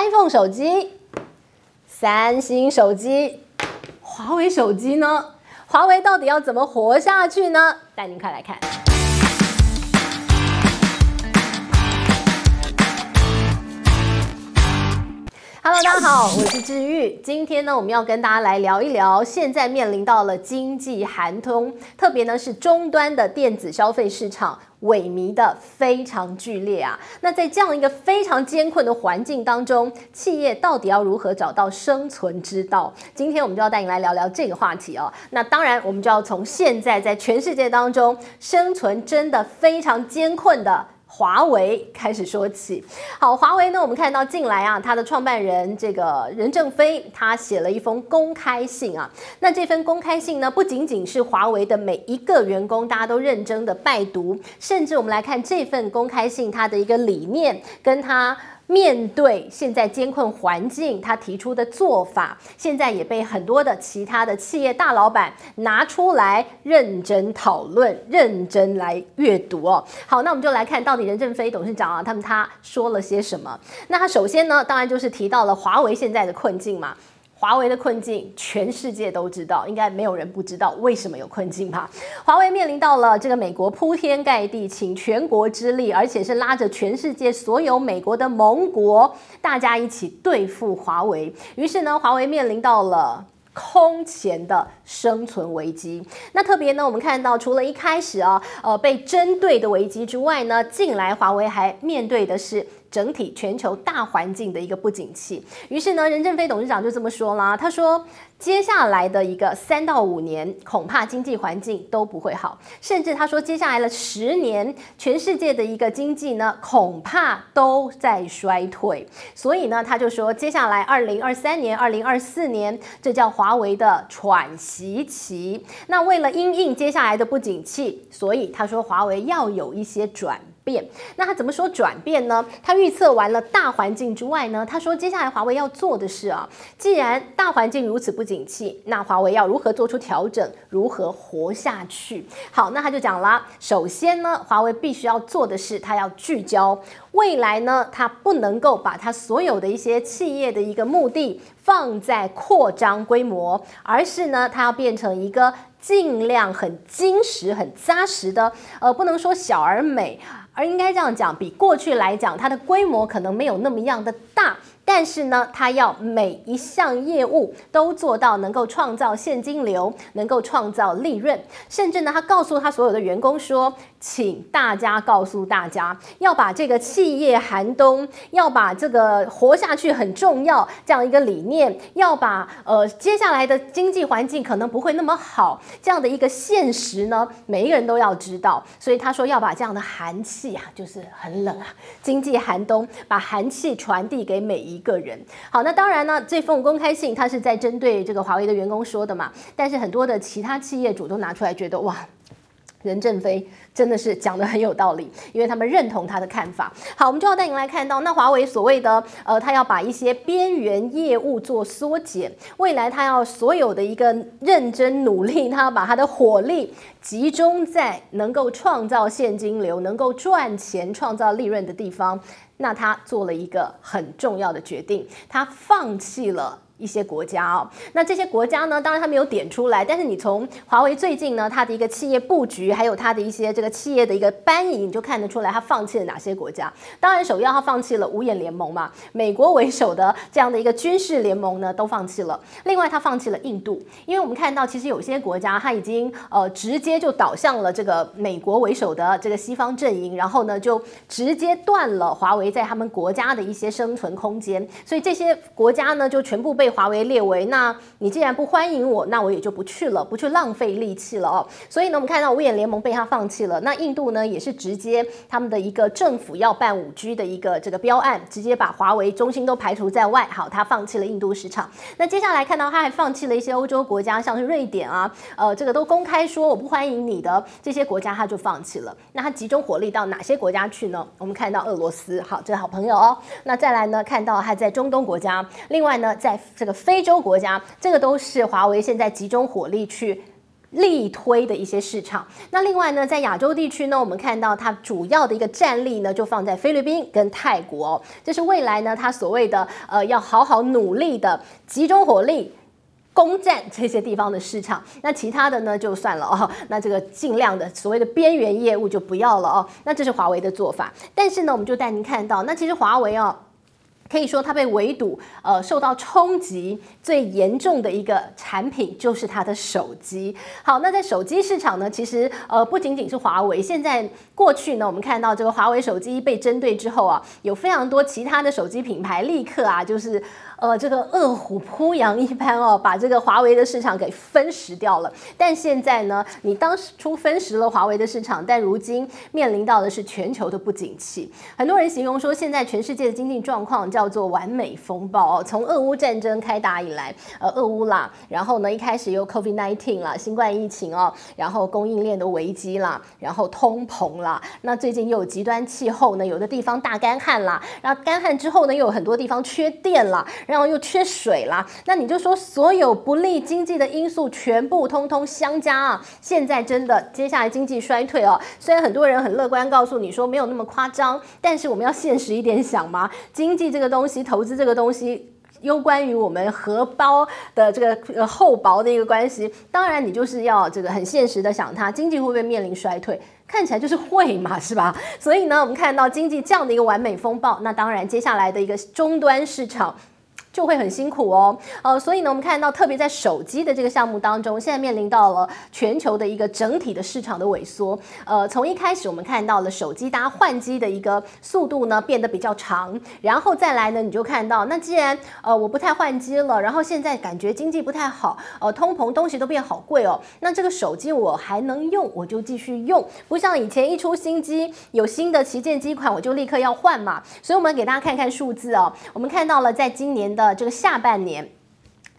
iPhone 手机、三星手机、华为手机呢？华为到底要怎么活下去呢？带您快来看。Hello，大家好，我是治愈。今天呢，我们要跟大家来聊一聊，现在面临到了经济寒冬，特别呢是终端的电子消费市场。萎靡的非常剧烈啊！那在这样一个非常艰困的环境当中，企业到底要如何找到生存之道？今天我们就要带你来聊聊这个话题哦。那当然，我们就要从现在在全世界当中生存真的非常艰困的。华为开始说起，好，华为呢，我们看到近来啊，它的创办人这个任正非，他写了一封公开信啊。那这份公开信呢，不仅仅是华为的每一个员工，大家都认真的拜读，甚至我们来看这份公开信，它的一个理念跟他。面对现在艰困环境，他提出的做法，现在也被很多的其他的企业大老板拿出来认真讨论、认真来阅读哦。好，那我们就来看到底任正非董事长啊，他们他说了些什么？那他首先呢，当然就是提到了华为现在的困境嘛。华为的困境，全世界都知道，应该没有人不知道为什么有困境吧？华为面临到了这个美国铺天盖地请全国之力，而且是拉着全世界所有美国的盟国，大家一起对付华为。于是呢，华为面临到了空前的生存危机。那特别呢，我们看到除了一开始啊，呃，被针对的危机之外呢，近来华为还面对的是。整体全球大环境的一个不景气，于是呢，任正非董事长就这么说啦，他说，接下来的一个三到五年，恐怕经济环境都不会好，甚至他说，接下来的十年，全世界的一个经济呢，恐怕都在衰退。所以呢，他就说，接下来二零二三年、二零二四年，这叫华华为的喘息期。那为了因应接下来的不景气，所以他说，华为要有一些转变。那他怎么说转变呢？他预测完了大环境之外呢，他说接下来华为要做的是啊，既然大环境如此不景气，那华为要如何做出调整，如何活下去？好，那他就讲了，首先呢，华为必须要做的是，他要聚焦未来呢，他不能够把他所有的一些企业的一个目的放在扩张规模，而是呢，他要变成一个尽量很精实、很扎实的，呃，不能说小而美。而应该这样讲，比过去来讲，它的规模可能没有那么样的大。但是呢，他要每一项业务都做到能够创造现金流，能够创造利润，甚至呢，他告诉他所有的员工说，请大家告诉大家，要把这个企业寒冬，要把这个活下去很重要这样一个理念，要把呃接下来的经济环境可能不会那么好这样的一个现实呢，每一个人都要知道。所以他说要把这样的寒气啊，就是很冷啊，经济寒冬，把寒气传递给每一。一个人。好，那当然呢，这封公开信它是在针对这个华为的员工说的嘛，但是很多的其他企业主都拿出来觉得哇，任正非真的是讲的很有道理，因为他们认同他的看法。好，我们就要带您来看到，那华为所谓的呃，他要把一些边缘业务做缩减，未来他要所有的一个认真努力，他要把他的火力集中在能够创造现金流、能够赚钱、创造利润的地方。那他做了一个很重要的决定，他放弃了。一些国家哦，那这些国家呢，当然他没有点出来，但是你从华为最近呢，它的一个企业布局，还有它的一些这个企业的一个搬移，你就看得出来，它放弃了哪些国家。当然，首要它放弃了五眼联盟嘛，美国为首的这样的一个军事联盟呢，都放弃了。另外，它放弃了印度，因为我们看到，其实有些国家它已经呃直接就倒向了这个美国为首的这个西方阵营，然后呢，就直接断了华为在他们国家的一些生存空间，所以这些国家呢，就全部被。华为列为，那你既然不欢迎我，那我也就不去了，不去浪费力气了哦。所以呢，我们看到五眼联盟被他放弃了。那印度呢，也是直接他们的一个政府要办五 G 的一个这个标案，直接把华为中心都排除在外。好，他放弃了印度市场。那接下来看到他还放弃了一些欧洲国家，像是瑞典啊，呃，这个都公开说我不欢迎你的这些国家，他就放弃了。那他集中火力到哪些国家去呢？我们看到俄罗斯，好，这个好朋友哦。那再来呢，看到他在中东国家，另外呢，在这个非洲国家，这个都是华为现在集中火力去力推的一些市场。那另外呢，在亚洲地区呢，我们看到它主要的一个战力呢，就放在菲律宾跟泰国，哦这是未来呢，它所谓的呃要好好努力的集中火力攻占这些地方的市场。那其他的呢，就算了哦，那这个尽量的所谓的边缘业务就不要了哦。那这是华为的做法。但是呢，我们就带您看到，那其实华为哦。可以说，它被围堵，呃，受到冲击最严重的一个产品就是它的手机。好，那在手机市场呢，其实呃不仅仅是华为，现在过去呢，我们看到这个华为手机被针对之后啊，有非常多其他的手机品牌立刻啊，就是。呃，这个饿虎扑羊一般哦，把这个华为的市场给分食掉了。但现在呢，你当初分食了华为的市场，但如今面临到的是全球的不景气。很多人形容说，现在全世界的经济状况叫做完美风暴哦。从俄乌战争开打以来，呃，俄乌啦，然后呢，一开始又 COVID-19 啦，新冠疫情哦，然后供应链的危机啦，然后通膨啦，那最近又有极端气候呢，有的地方大干旱啦，然后干旱之后呢，又有很多地方缺电啦。然后又缺水啦，那你就说所有不利经济的因素全部通通相加啊！现在真的接下来经济衰退哦，虽然很多人很乐观，告诉你说没有那么夸张，但是我们要现实一点想嘛，经济这个东西，投资这个东西，攸关于我们荷包的这个厚薄的一个关系。当然，你就是要这个很现实的想它，经济会不会面临衰退？看起来就是会嘛，是吧？所以呢，我们看到经济这样的一个完美风暴，那当然接下来的一个终端市场。就会很辛苦哦，呃，所以呢，我们看到特别在手机的这个项目当中，现在面临到了全球的一个整体的市场的萎缩。呃，从一开始我们看到了手机大家换机的一个速度呢变得比较长，然后再来呢，你就看到那既然呃我不太换机了，然后现在感觉经济不太好，呃，通膨东西都变好贵哦，那这个手机我还能用，我就继续用，不像以前一出新机有新的旗舰机款我就立刻要换嘛。所以我们给大家看看数字哦，我们看到了在今年的。这个下半年。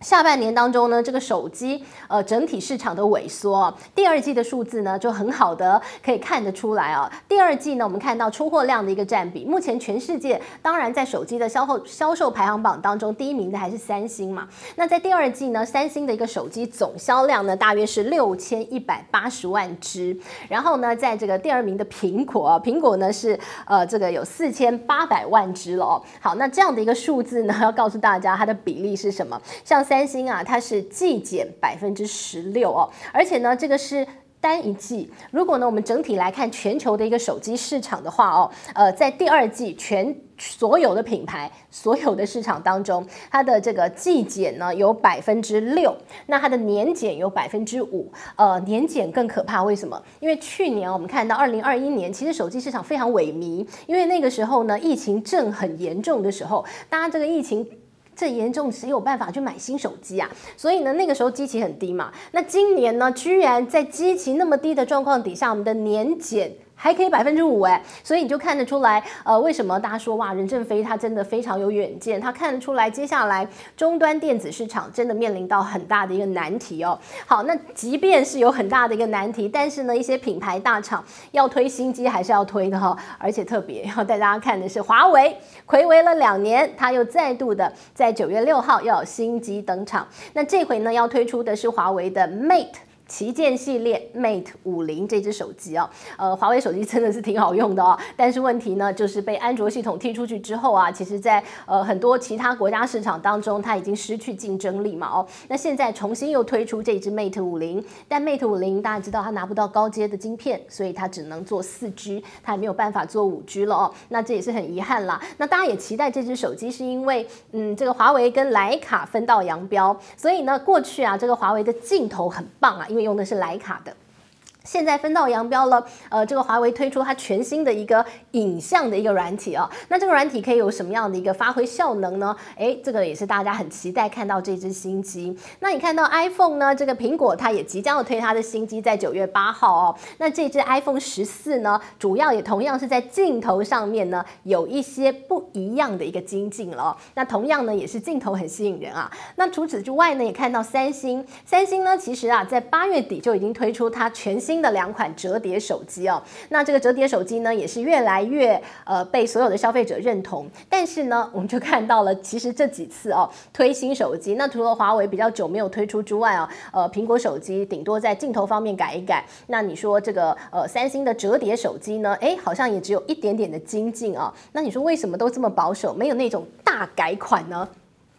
下半年当中呢，这个手机呃整体市场的萎缩，第二季的数字呢就很好的可以看得出来啊。第二季呢，我们看到出货量的一个占比，目前全世界当然在手机的销售销售排行榜当中，第一名的还是三星嘛。那在第二季呢，三星的一个手机总销量呢大约是六千一百八十万只，然后呢，在这个第二名的苹果，苹果呢是呃这个有四千八百万只了哦。好，那这样的一个数字呢，要告诉大家它的比例是什么？像三星啊，它是季减百分之十六哦，而且呢，这个是单一季。如果呢，我们整体来看全球的一个手机市场的话哦，呃，在第二季全所有的品牌、所有的市场当中，它的这个季减呢有百分之六，那它的年减有百分之五，呃，年减更可怕。为什么？因为去年我们看到二零二一年，其实手机市场非常萎靡，因为那个时候呢，疫情正很严重的时候，大家这个疫情。这严重，谁有办法去买新手机啊？所以呢，那个时候基期很低嘛。那今年呢，居然在基期那么低的状况底下，我们的年检。还可以百分之五哎，所以你就看得出来，呃，为什么大家说哇，任正非他真的非常有远见，他看得出来接下来终端电子市场真的面临到很大的一个难题哦。好，那即便是有很大的一个难题，但是呢，一些品牌大厂要推新机还是要推的哈、而且特别要带大家看的是华为，睽违了两年，他又再度的在九月六号要有新机登场，那这回呢要推出的是华为的 Mate。旗舰系列 Mate 五零这支手机哦，呃，华为手机真的是挺好用的哦，但是问题呢，就是被安卓系统踢出去之后啊，其实在呃很多其他国家市场当中，它已经失去竞争力嘛哦，那现在重新又推出这支 Mate 五零，但 Mate 五零大家知道它拿不到高阶的晶片，所以它只能做四 G，它也没有办法做五 G 了哦，那这也是很遗憾啦。那大家也期待这支手机，是因为嗯，这个华为跟徕卡分道扬镳，所以呢，过去啊，这个华为的镜头很棒啊，因为用的是莱卡的。现在分道扬镳了，呃，这个华为推出它全新的一个影像的一个软体、哦，那这个软体可以有什么样的一个发挥效能呢？哎，这个也是大家很期待看到这支新机。那你看到 iPhone 呢？这个苹果它也即将要推它的新机，在九月八号哦。那这支 iPhone 十四呢，主要也同样是在镜头上面呢有一些不一样的一个精进了、那同样呢也是镜头很吸引人啊。那除此之外呢，也看到三星，三星呢其实啊在八月底就已经推出它全新。新的两款折叠手机哦。那这个折叠手机呢，也是越来越呃被所有的消费者认同。但是呢，我们就看到了，其实这几次哦 推新手机，那除了华为比较久没有推出之外啊，呃，苹果手机顶多在镜头方面改一改。那你说这个呃三星的折叠手机呢，诶，好像也只有一点点的精进啊。那你说为什么都这么保守，没有那种大改款呢？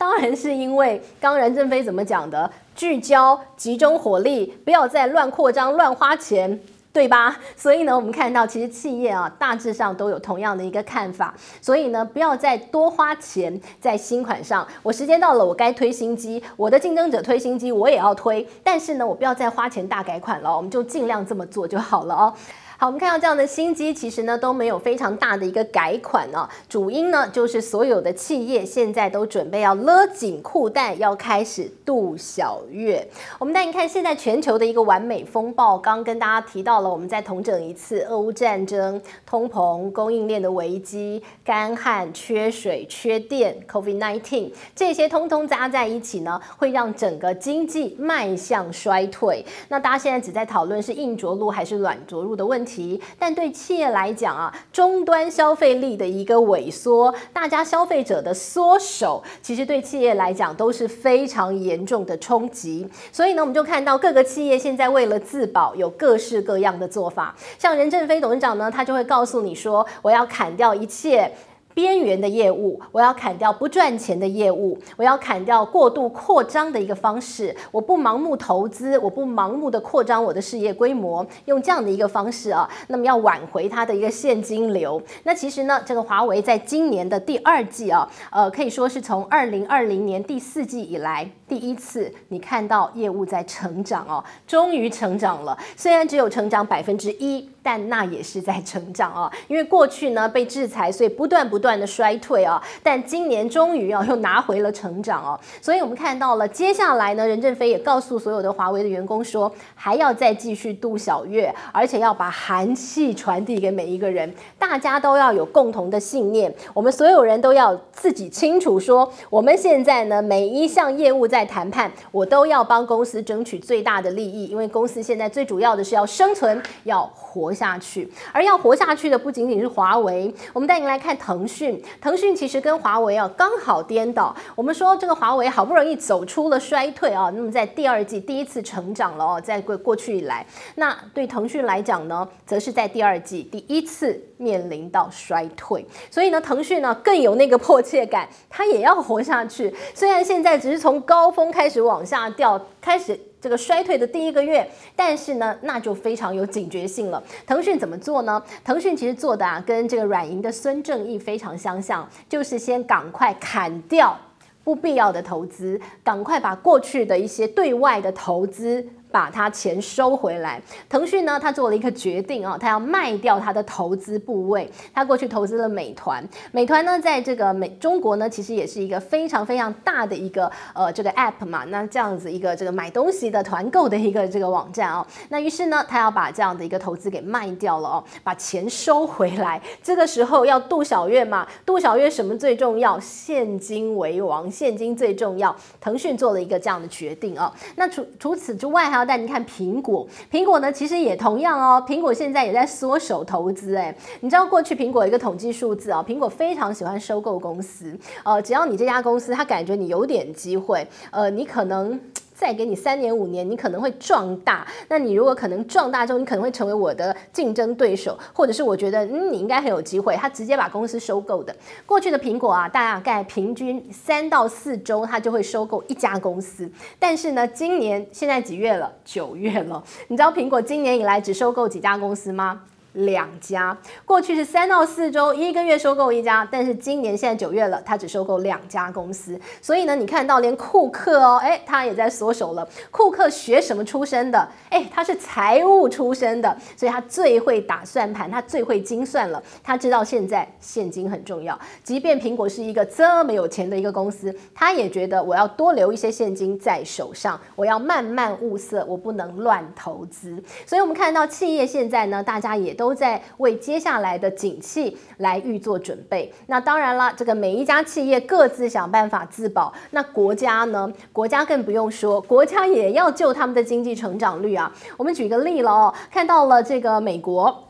当然是因为刚任正非怎么讲的，聚焦、集中火力，不要再乱扩张、乱花钱，对吧？所以呢，我们看到其实企业啊，大致上都有同样的一个看法。所以呢，不要再多花钱在新款上。我时间到了，我该推新机，我的竞争者推新机，我也要推。但是呢，我不要再花钱大改款了，我们就尽量这么做就好了哦。好，我们看到这样的新机，其实呢都没有非常大的一个改款哦。主因呢就是所有的企业现在都准备要勒紧裤带，要开始度小月。我们带你看现在全球的一个完美风暴，刚跟大家提到了，我们再同整一次：俄乌战争、通膨、供应链的危机、干旱、缺水、缺电、COVID-19 这些通通加在一起呢，会让整个经济迈向衰退。那大家现在只在讨论是硬着陆还是软着陆的问题。但对企业来讲啊，终端消费力的一个萎缩，大家消费者的缩手，其实对企业来讲都是非常严重的冲击。所以呢，我们就看到各个企业现在为了自保，有各式各样的做法。像任正非董事长呢，他就会告诉你说，我要砍掉一切。边缘的业务，我要砍掉不赚钱的业务，我要砍掉过度扩张的一个方式。我不盲目投资，我不盲目的扩张我的事业规模，用这样的一个方式啊，那么要挽回它的一个现金流。那其实呢，这个华为在今年的第二季啊，呃，可以说是从二零二零年第四季以来第一次，你看到业务在成长哦，终于成长了。虽然只有成长百分之一，但那也是在成长啊。因为过去呢被制裁，所以不断不断。的衰退啊，但今年终于啊又拿回了成长哦，所以我们看到了接下来呢，任正非也告诉所有的华为的员工说，还要再继续度小月，而且要把寒气传递给每一个人，大家都要有共同的信念，我们所有人都要自己清楚说，我们现在呢每一项业务在谈判，我都要帮公司争取最大的利益，因为公司现在最主要的是要生存，要活下去，而要活下去的不仅仅是华为，我们带您来看腾讯。讯腾讯其实跟华为啊刚好颠倒。我们说这个华为好不容易走出了衰退啊，那么在第二季第一次成长了哦，在过过去以来，那对腾讯来讲呢，则是在第二季第一次面临到衰退。所以呢，腾讯呢更有那个迫切感，它也要活下去。虽然现在只是从高峰开始往下掉，开始。这个衰退的第一个月，但是呢，那就非常有警觉性了。腾讯怎么做呢？腾讯其实做的啊，跟这个软银的孙正义非常相像，就是先赶快砍掉不必要的投资，赶快把过去的一些对外的投资。把它钱收回来。腾讯呢，他做了一个决定啊，他要卖掉他的投资部位。他过去投资了美团，美团呢，在这个美中国呢，其实也是一个非常非常大的一个呃这个 app 嘛。那这样子一个这个买东西的团购的一个这个网站哦。那于是呢，他要把这样的一个投资给卖掉了哦，把钱收回来。这个时候要杜小月嘛，杜小月什么最重要？现金为王，现金最重要。腾讯做了一个这样的决定哦。那除除此之外哈但。你看苹果，苹果呢其实也同样哦，苹果现在也在缩手投资哎，你知道过去苹果一个统计数字啊，苹果非常喜欢收购公司，呃，只要你这家公司他感觉你有点机会，呃，你可能。再给你三年五年，你可能会壮大。那你如果可能壮大之后，你可能会成为我的竞争对手，或者是我觉得嗯你应该很有机会，他直接把公司收购的。过去的苹果啊，大概平均三到四周，他就会收购一家公司。但是呢，今年现在几月了？九月了。你知道苹果今年以来只收购几家公司吗？两家，过去是三到四周，一个月收购一家，但是今年现在九月了，他只收购两家公司。所以呢，你看到连库克哦，诶，他也在缩手了。库克学什么出身的？诶，他是财务出身的，所以他最会打算盘，他最会精算了。他知道现在现金很重要，即便苹果是一个这么有钱的一个公司，他也觉得我要多留一些现金在手上，我要慢慢物色，我不能乱投资。所以我们看到企业现在呢，大家也。都在为接下来的景气来预做准备。那当然了，这个每一家企业各自想办法自保，那国家呢？国家更不用说，国家也要救他们的经济成长率啊。我们举个例了哦，看到了这个美国。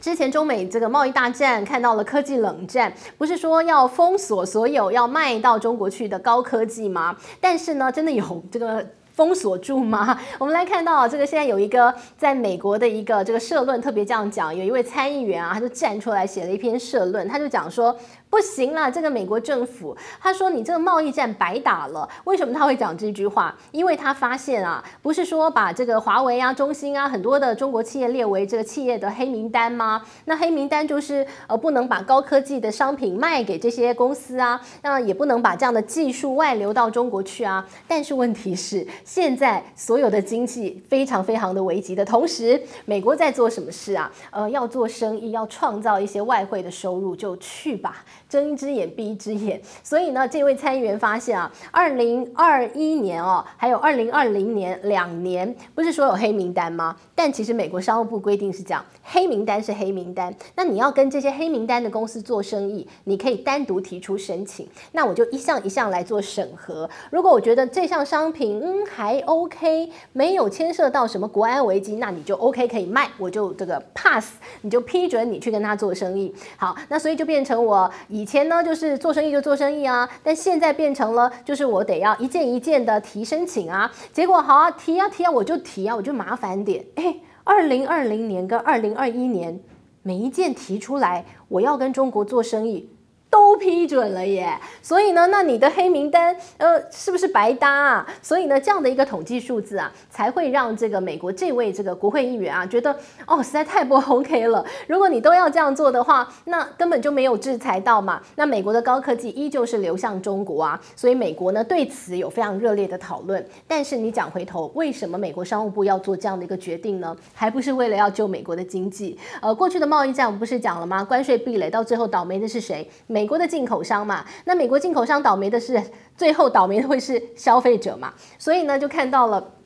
之前中美这个贸易大战，看到了科技冷战，不是说要封锁所有要卖到中国去的高科技吗？但是呢，真的有这个封锁住吗？我们来看到这个现在有一个在美国的一个这个社论，特别这样讲，有一位参议员啊，他就站出来写了一篇社论，他就讲说。不行了，这个美国政府，他说你这个贸易战白打了。为什么他会讲这句话？因为他发现啊，不是说把这个华为啊、中兴啊很多的中国企业列为这个企业的黑名单吗？那黑名单就是呃不能把高科技的商品卖给这些公司啊，那也不能把这样的技术外流到中国去啊。但是问题是，现在所有的经济非常非常的危急的同时，美国在做什么事啊？呃，要做生意，要创造一些外汇的收入，就去吧。睁一只眼闭一只眼，所以呢，这位参议员发现啊，二零二一年哦，还有二零二零年两年，不是说有黑名单吗？但其实美国商务部规定是这样，黑名单是黑名单，那你要跟这些黑名单的公司做生意，你可以单独提出申请，那我就一项一项来做审核。如果我觉得这项商品嗯还 OK，没有牵涉到什么国安危机，那你就 OK 可以卖，我就这个 pass，你就批准你去跟他做生意。好，那所以就变成我。以前呢，就是做生意就做生意啊，但现在变成了，就是我得要一件一件的提申请啊。结果好啊，提啊提啊，我就提啊，我就麻烦点。二零二零年跟二零二一年，每一件提出来，我要跟中国做生意。都批准了耶，所以呢，那你的黑名单，呃，是不是白搭啊？所以呢，这样的一个统计数字啊，才会让这个美国这位这个国会议员啊，觉得哦，实在太不 OK 了。如果你都要这样做的话，那根本就没有制裁到嘛。那美国的高科技依旧是流向中国啊，所以美国呢对此有非常热烈的讨论。但是你讲回头，为什么美国商务部要做这样的一个决定呢？还不是为了要救美国的经济？呃，过去的贸易战我们不是讲了吗？关税壁垒到最后倒霉的是谁？美国的进口商嘛，那美国进口商倒霉的是，最后倒霉的会是消费者嘛，所以呢，就看到了。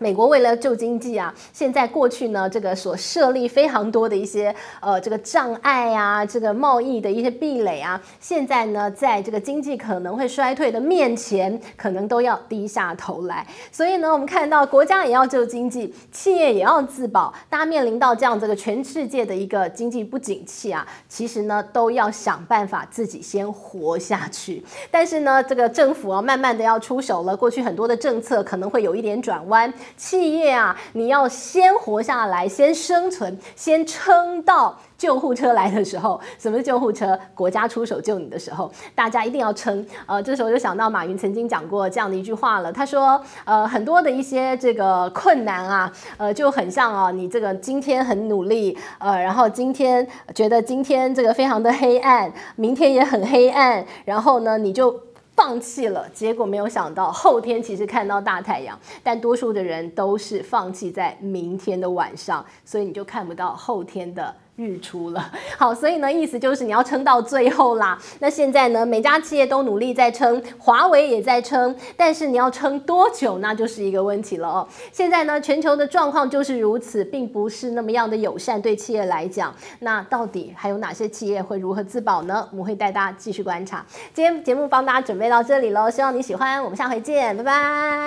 美国为了救经济啊，现在过去呢，这个所设立非常多的一些呃这个障碍啊，这个贸易的一些壁垒啊，现在呢，在这个经济可能会衰退的面前，可能都要低下头来。所以呢，我们看到国家也要救经济，企业也要自保，大家面临到这样这个全世界的一个经济不景气啊，其实呢，都要想办法自己先活下去。但是呢，这个政府啊，慢慢的要出手了，过去很多的政策可能会有一点转弯。企业啊，你要先活下来，先生存，先撑到救护车来的时候。什么是救护车？国家出手救你的时候，大家一定要撑。呃，这时候就想到马云曾经讲过这样的一句话了。他说，呃，很多的一些这个困难啊，呃，就很像啊，你这个今天很努力，呃，然后今天觉得今天这个非常的黑暗，明天也很黑暗，然后呢，你就。放弃了，结果没有想到后天其实看到大太阳，但多数的人都是放弃在明天的晚上，所以你就看不到后天的。日出了，好，所以呢，意思就是你要撑到最后啦。那现在呢，每家企业都努力在撑，华为也在撑，但是你要撑多久，那就是一个问题了哦。现在呢，全球的状况就是如此，并不是那么样的友善对企业来讲。那到底还有哪些企业会如何自保呢？我们会带大家继续观察。今天节目帮大家准备到这里喽，希望你喜欢，我们下回见，拜拜。